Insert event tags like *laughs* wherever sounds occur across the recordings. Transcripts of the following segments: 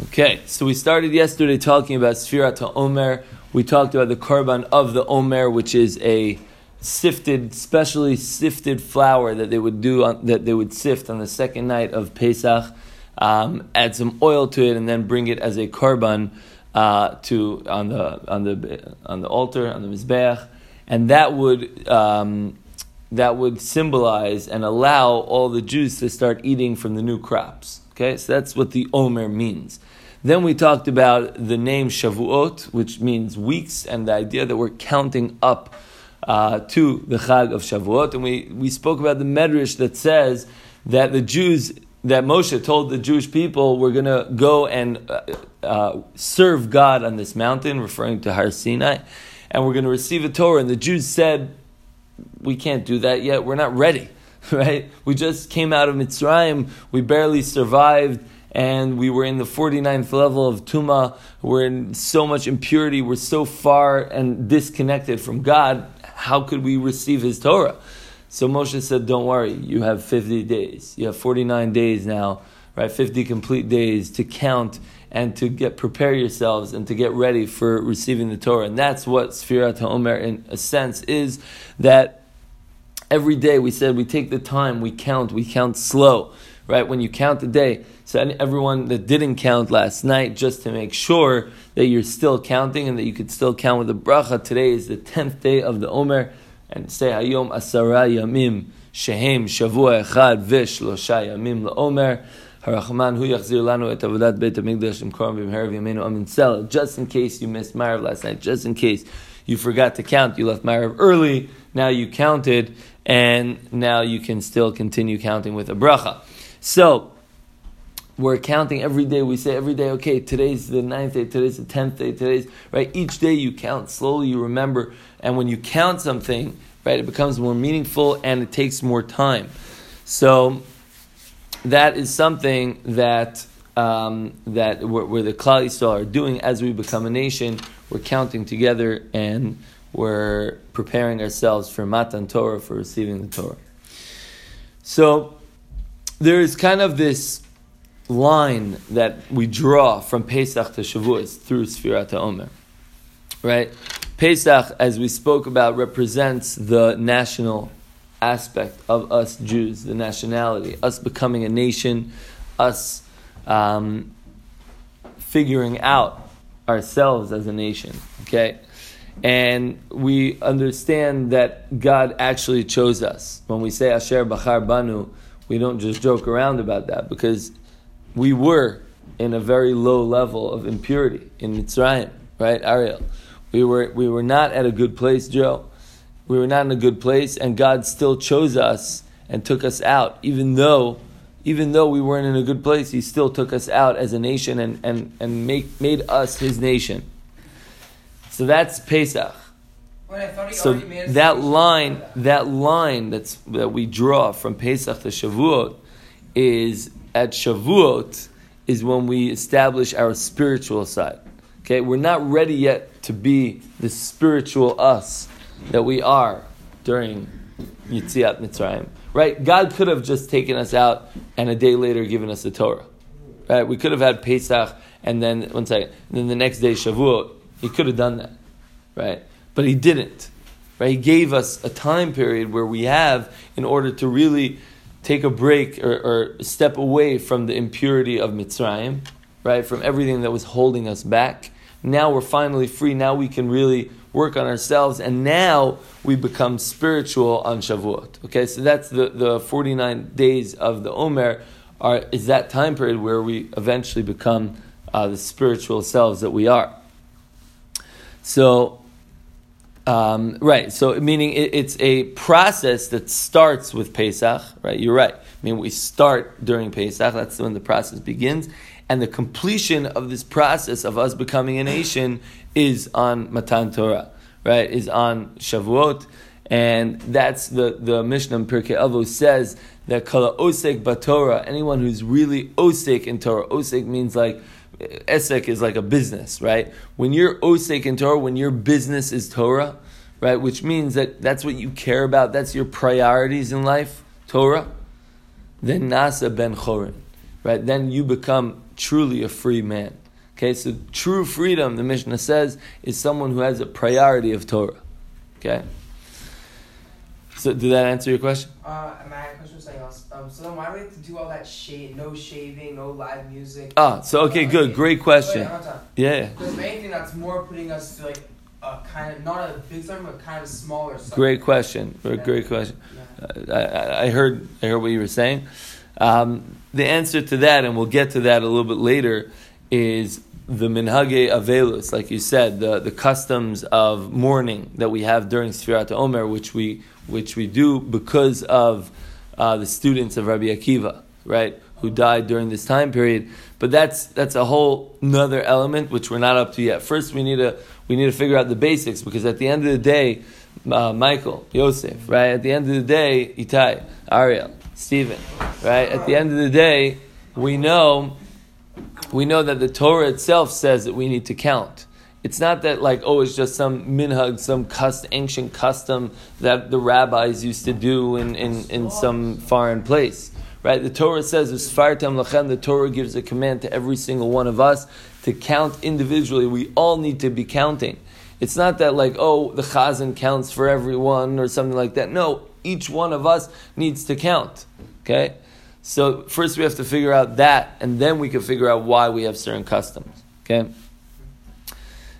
Okay, so we started yesterday talking about Sfirat Omer. We talked about the korban of the Omer, which is a sifted, specially sifted flour that they would do on, that they would sift on the second night of Pesach. Um, add some oil to it, and then bring it as a korban uh, to on the on the on the altar on the mizbeach, and that would um, that would symbolize and allow all the Jews to start eating from the new crops. Okay, so that's what the Omer means. Then we talked about the name Shavuot, which means weeks, and the idea that we're counting up uh, to the Chag of Shavuot. And we, we spoke about the Medrash that says that the Jews, that Moshe told the Jewish people, we're going to go and uh, uh, serve God on this mountain, referring to Har Sinai, and we're going to receive a Torah. And the Jews said, we can't do that yet. We're not ready. *laughs* right? We just came out of Mitzrayim. We barely survived, and we were in the 49th level of Tuma. We're in so much impurity. We're so far and disconnected from God. How could we receive His Torah? So Moshe said, Don't worry, you have 50 days. You have 49 days now, right? 50 complete days to count and to get prepare yourselves and to get ready for receiving the Torah. And that's what Sfirat HaOmer, in a sense, is that every day we said we take the time, we count, we count slow, right? When you count the day, so everyone that didn't count last night, just to make sure that you're still counting and that you could still count with the bracha. Today is the tenth day of the Omer, and say Hayom Asara Yamim Shehem Shavua Echad Vishlosha Yamim LaOmer. Hu yachzir lanu et avodat beit hamikdash imkoram b'mherav yamenu amin sel. Just in case you missed Marav last night, just in case you forgot to count, you left Marav early, now you counted, and now you can still continue counting with a bracha. So, we're counting every day. We say every day, okay, today's the ninth day, today's the tenth day, today's, right? Each day you count slowly, you remember. And when you count something, right, it becomes more meaningful and it takes more time. So, that is something that um, that where, the Klal Yisrael are doing as we become a nation. We're counting together and we're preparing ourselves for Matan Torah, for receiving the Torah. So there is kind of this line that we draw from Pesach to Shavuos through Sfirat Omer, right? Pesach, as we spoke about, represents the national aspect of us Jews, the nationality, us becoming a nation, us um, figuring out ourselves as a nation. Okay, and we understand that God actually chose us. When we say Asher Bachar Banu, we don't just joke around about that because we were in a very low level of impurity in Mitzrayim, right, Ariel? We were, we were not at a good place, Joe. We were not in a good place, and God still chose us and took us out, even though even though we weren't in a good place, he still took us out as a nation and, and, and make, made us his nation. So that's Pesach. So that line, that line that's that we draw from Pesach to Shavuot is at Shavuot is when we establish our spiritual side. Okay, we're not ready yet to be the spiritual us that we are during Yitziat Mitzrayim. Right? God could have just taken us out and a day later given us the Torah. Right? We could have had Pesach and then one second, and then the next day Shavuot. He could have done that, right? But he didn't. Right? He gave us a time period where we have, in order to really take a break or, or step away from the impurity of Mitzrayim, right? From everything that was holding us back. Now we're finally free. Now we can really work on ourselves, and now we become spiritual on Shavuot. Okay, so that's the, the 49 days of the Omer, are, is that time period where we eventually become uh, the spiritual selves that we are. So, um, right, so meaning it, it's a process that starts with Pesach, right? You're right. I mean, we start during Pesach, that's when the process begins, and the completion of this process of us becoming a nation is on Matan Torah, right? Is on Shavuot, and that's the the Mishnah in Pirkei Avos says that kala osek batorah, anyone who's really osek in Torah. Osek means like esek is like a business, right? When you're osek in Torah, when your business is Torah, right, which means that that's what you care about, that's your priorities in life, Torah, then nasa ben chorin, right? Then you become truly a free man. Okay, so true freedom, the Mishnah says, is someone who has a priority of Torah. Okay? So, did that answer your question? Uh, my question was something else. Um, so then why do we have to do all that shade, no shaving, no live music? Ah, so okay, good, great question. Wait, Yeah. Because if anything, that's more putting us to like a kind of not a big suburb, but kind of smaller suburb. Great question. Great, great question. Yeah. I, I heard I heard what you were saying. Um, the answer to that, and we'll get to that a little bit later, is the minhage avelus, like you said, the, the customs of mourning that we have during Sfirat Omer, which we which we do because of uh, the students of Rabbi Akiva, right, who died during this time period. But that's that's a whole another element which we're not up to yet. First, we need to we need to figure out the basics because at the end of the day, uh, Michael, Yosef, right? At the end of the day, Itai, Ariel, Stephen, right? At the end of the day, we know we know that the Torah itself says that we need to count. It's not that like oh, it's just some minhag, some cust, ancient custom that the rabbis used to do in, in, in some foreign place. Right? The Torah says, "Usfartam lachem." The Torah gives a command to every single one of us to count individually. We all need to be counting. It's not that like oh, the chazan counts for everyone or something like that. No, each one of us needs to count. Okay. So first we have to figure out that, and then we can figure out why we have certain customs. Okay.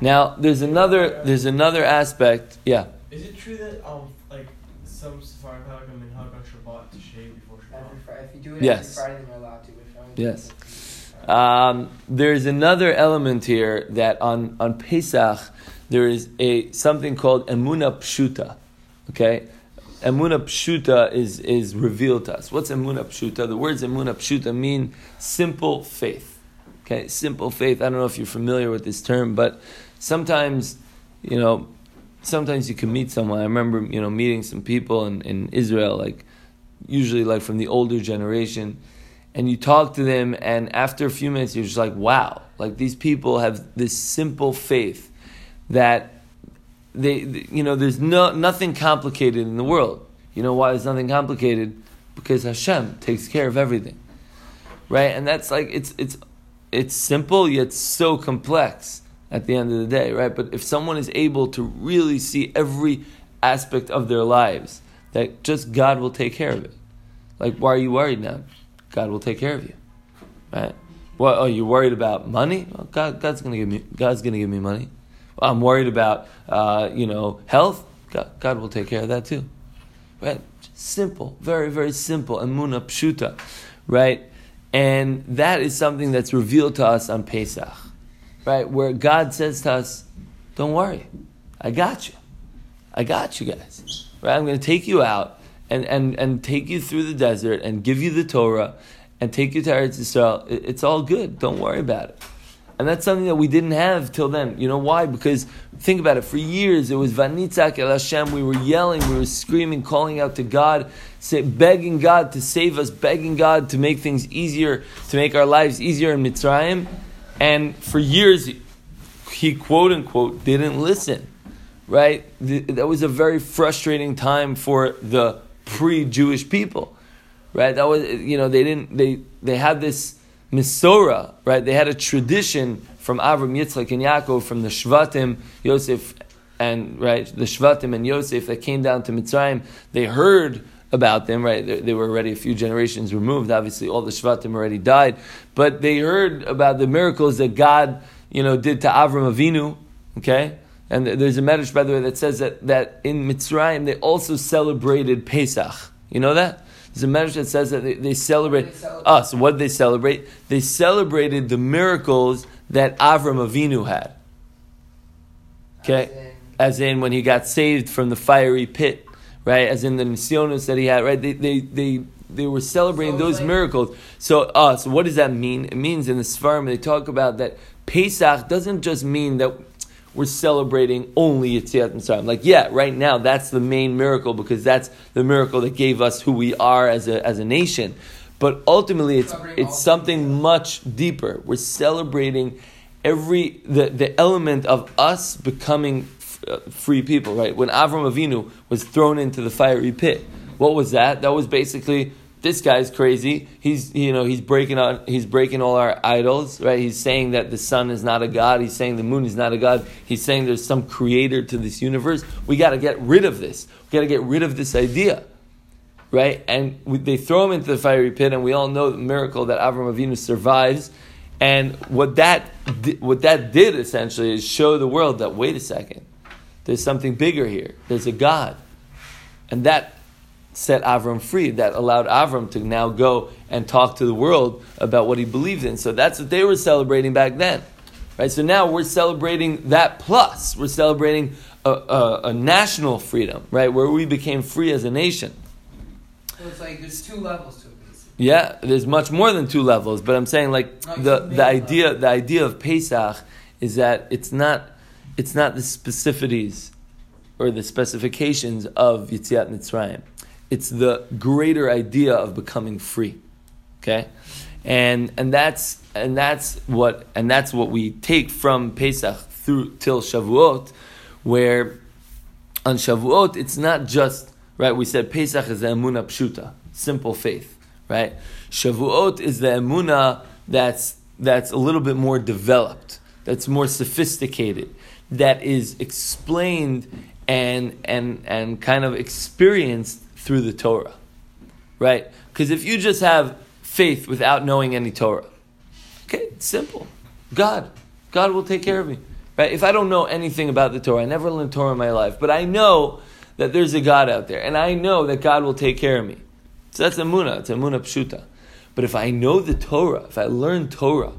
Now there's another there's another aspect. Yeah. Is it true that um like some Sephardim have like a minhag on Shabbat to shave before Every Shabbat? Friday, if you do it Yes. every Friday, then you're allowed to. If I'm- Yes. Um, there's another element here that on, on Pesach there is a something called emuna pshuta. Okay, emuna pshuta is is revealed to us. What's emuna pshuta? The words emuna pshuta mean simple faith. Okay, simple faith. I don't know if you're familiar with this term, but sometimes, you know, sometimes you can meet someone. I remember, you know, meeting some people in, in Israel, like usually like from the older generation and you talk to them and after a few minutes you're just like wow like these people have this simple faith that they, th- you know there's no nothing complicated in the world you know why there's nothing complicated because Hashem takes care of everything right and that's like it's it's it's simple yet so complex at the end of the day right but if someone is able to really see every aspect of their lives that just God will take care of it like why are you worried now God will take care of you, right? What oh, are you worried about money? Well, God, God's to give me. God's to give me money. I'm worried about, uh, you know, health. God, God will take care of that too, right? Simple, very, very simple. Emuna pshuta, right? And that is something that's revealed to us on Pesach, right? Where God says to us, "Don't worry, I got you. I got you guys. Right? I'm going to take you out." and, and, and take you through the desert and give you the Torah and take you to Eretz Yisrael. It, it's all good. Don't worry about it. And that's something that we didn't have till then. You know why? Because think about it. For years, it was Vanitzak El Hashem. We were yelling, we were screaming, calling out to God, say, begging God to save us, begging God to make things easier, to make our lives easier in Mitzrayim. And for years, he quote unquote didn't listen. Right? That was a very frustrating time for the pre-Jewish people, right? That was you know they didn't they they had this misora, right? They had a tradition from Avram, Yitzchak, and Yaakov from the Shvatim, Yosef, and right the Shvatim and Yosef that came down to Mitzrayim. They heard about them, right? They, they were already a few generations removed. Obviously, all the Shvatim already died, but they heard about the miracles that God you know did to Avram Avinu. Okay. And there's a medrash, by the way, that says that, that in Mitzrayim they also celebrated Pesach. You know that? There's a medrash that says that they, they celebrate. They celebrate- so what did they celebrate? They celebrated the miracles that Avram Avinu had. Okay? As in- As in when he got saved from the fiery pit, right? As in the nisyonos that he had, right? They, they, they, they were celebrating So those like- miracles. So, uh, so what does that mean? It means in the Sfarim they talk about that Pesach doesn't just mean that we're celebrating only Yetziat Mitzrayim. Like, yeah, right now that's the main miracle because that's the miracle that gave us who we are as a, as a nation. But ultimately, it's, it's something much deeper. We're celebrating every the, the element of us becoming f- uh, free people. Right when Avram Avinu was thrown into the fiery pit, what was that? That was basically this guy's crazy. He's you know he's breaking out he's breaking all our idols, right? He's saying that the sun is not a god. He's saying the moon is not a god. He's saying there's some creator to this universe. We got to get rid of this. We got to get rid of this idea, right? And we, they throw him into the fiery pit, and we all know the miracle that Avram Avinu survives. And what that what that did essentially is show the world that wait a second, there's something bigger here. There's a God, and that set Avram free. That allowed Avram to now go and talk to the world about what he believed in. So that's what they were celebrating back then, right? So now we're celebrating that plus. We're celebrating a, a, a national freedom, right, where we became free as a nation. So it's like there's two levels to it, basically. Yeah, there's much more than two levels, but I'm saying like No, the the idea the idea of Pesach is that it's not it's not the specificities or the specifications of Yitziat Mitzrayim. It's the greater idea of becoming free. Okay? And and that's and that's what and that's what we take from Pesach through till Shavuot, where on Shavuot, it's not just right. We said Pesach is the emuna pshuta, simple faith, right? Shavuot is the emuna that's that's a little bit more developed, that's more sophisticated, that is explained and and and kind of experienced through the Torah, right? Because if you just have faith without knowing any Torah, okay, simple. God, God will take care of me. Right? If I don't know anything about the Torah, I never learned Torah in my life, but I know that there's a God out there, and I know that God will take care of me. So that's Emuna, it's Emuna Pshuta. But if I know the Torah, if I learn Torah,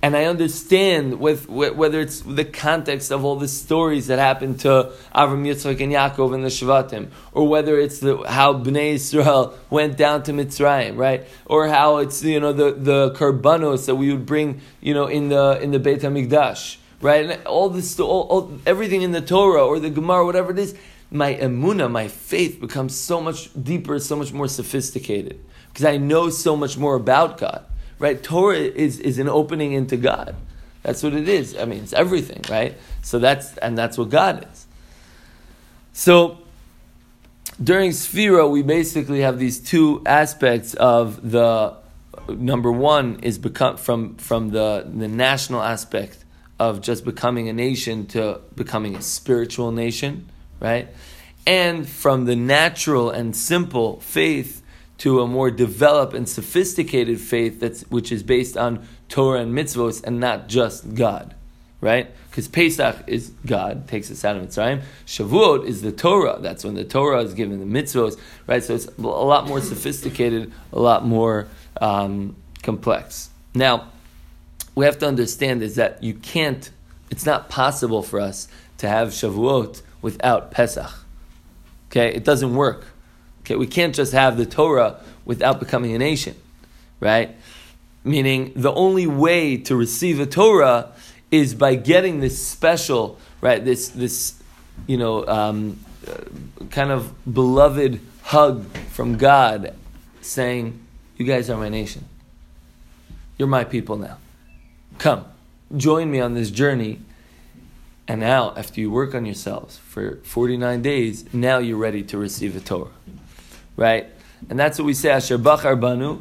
and I understand with, with, whether it's the context of all the stories that happened to Avram, Yitzchak, and Yaakov and the Shvatim, or whether it's the, how Bnei Israel went down to Mitzrayim, right? Or how it's you know the the karbanos that we would bring you know in the in the Beit Hamikdash, right? And all this, all, all, everything in the Torah or the Gemara, whatever it is, my emuna, my faith becomes so much deeper, so much more sophisticated because I know so much more about God right? Torah is, is an opening into God. That's what it is. I mean, it's everything, right? So that's and that's what God is. So during Sphira, we basically have these two aspects of the number one is become from from the the national aspect of just becoming a nation to becoming a spiritual nation, right? And from the natural and simple faith to a more developed and sophisticated faith that's which is based on Torah and mitzvos and not just God, right? Because Pesach is God takes us out of Mitzrayim. Shavuot is the Torah. That's when the Torah is given the mitzvos, right? So it's a lot more sophisticated, a lot more um, complex. Now, we have to understand is that you can't. It's not possible for us to have Shavuot without Pesach. Okay, it doesn't work. Okay, we can't just have the Torah without becoming a nation, right? Meaning the only way to receive a Torah is by getting this special, right? This this, you know, um, uh, kind of beloved hug from God, saying, "You guys are my nation. You're my people now. Come, join me on this journey." And now, after you work on yourselves for 49 days, now you're ready to receive the Torah right? And that's what we say, Asher Bachar Banu,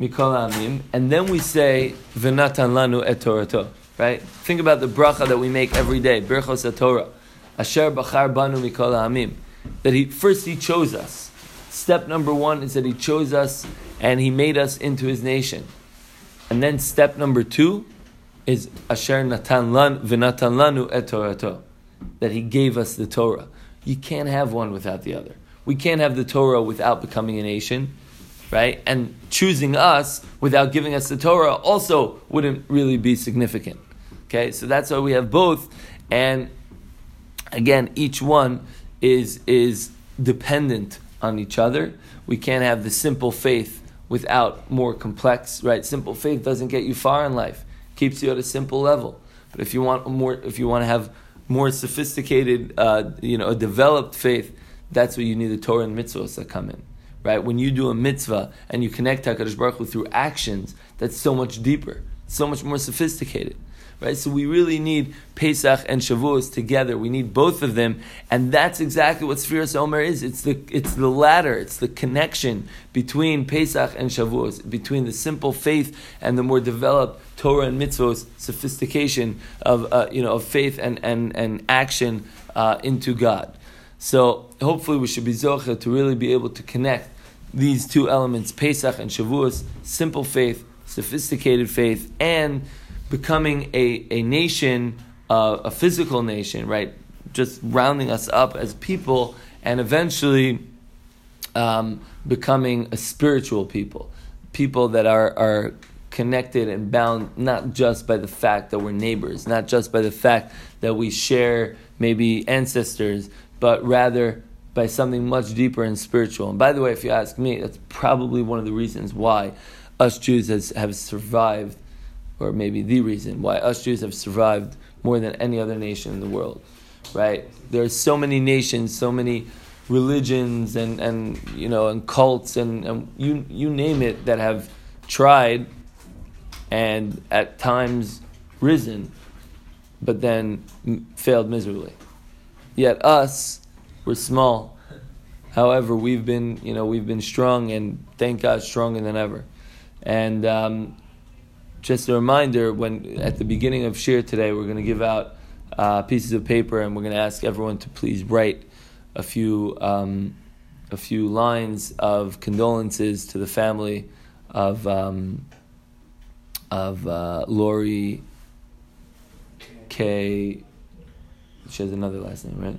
Mikol Amim, and then we say, V'natan Lanu et Torato, right? Think about the bracha that we make every day, Birchos Torah, Asher Bachar Banu Mikol Amim, that he, first he chose us. Step number one is that he chose us and he made us into his nation. And then step number two is Asher Natan Lan V'natan Lanu et Torato, that he gave us the Torah. You can't have one without the other. We can't have the Torah without becoming a nation, right? And choosing us without giving us the Torah also wouldn't really be significant. Okay, so that's why we have both, and again, each one is is dependent on each other. We can't have the simple faith without more complex, right? Simple faith doesn't get you far in life; keeps you at a simple level. But if you want more, if you want to have more sophisticated, uh, you know, a developed faith, that's where you need the Torah and mitzvahs that come in. Right? When you do a mitzvah and you connect HaKadosh Baruch Hu through actions, that's so much deeper. so much more sophisticated. Right? So we really need Pesach and Shavuos together. We need both of them, and that's exactly what Sfiras Omer is. It's the it's the ladder. It's the connection between Pesach and Shavuos, between the simple faith and the more developed Torah and mitzvos sophistication of uh, you know of faith and and and action uh, into God. So hopefully we should be zocha to really be able to connect these two elements, Pesach and Shavuos, simple faith, sophisticated faith, and becoming a, a nation, uh, a physical nation, right? Just rounding us up as people, and eventually um, becoming a spiritual people, people that are, are connected and bound not just by the fact that we're neighbors, not just by the fact that we share maybe ancestors, but rather by something much deeper and spiritual. And by the way, if you ask me, that's probably one of the reasons why us Jews has, have survived, or maybe the reason why us Jews have survived more than any other nation in the world. Right? There are so many nations, so many religions and, and you know and cults and, and you you name it that have tried and at times risen, but then failed miserably. Yet us, we're small. However, we've been, you know, we've been strong, and thank God, stronger than ever. And um, just a reminder: when at the beginning of Shiur today, we're going to give out uh, pieces of paper, and we're going to ask everyone to please write a few um, a few lines of condolences to the family of um, of uh, Lori Kaye She has another last name, right?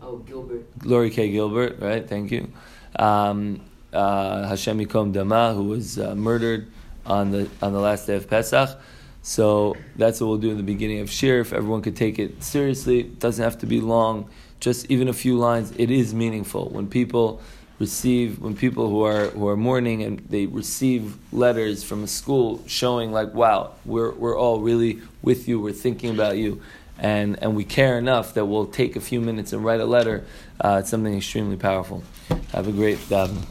Oh, Gilbert. Lori Kaye Gilbert, right? Thank you. Um, uh, Hashem Yikom Dama, who was uh, murdered on the on the last day of Pesach. So that's what we'll do in the beginning of Shiur. If everyone could take it seriously, it doesn't have to be long. Just even a few lines. It is meaningful when people receive when people who are who are mourning and they receive letters from a school showing like, wow, we're we're all really with you. We're thinking about you and, and we care enough that we'll take a few minutes and write a letter, uh, it's something extremely powerful. Have a great daven.